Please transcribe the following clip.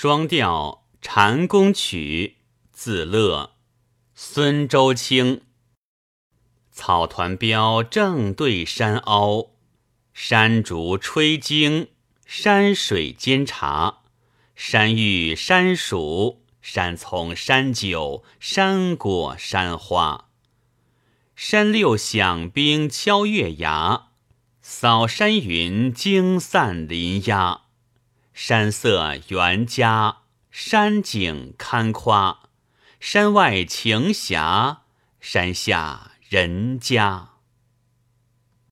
双调《禅宫曲》自乐，孙周清。草团标正对山凹，山竹吹经，山水煎茶，山芋山薯，山葱山酒，山果山花。山六响兵敲月牙，扫山云惊散林鸦。山色园佳，山景堪夸，山外晴霞，山下人家。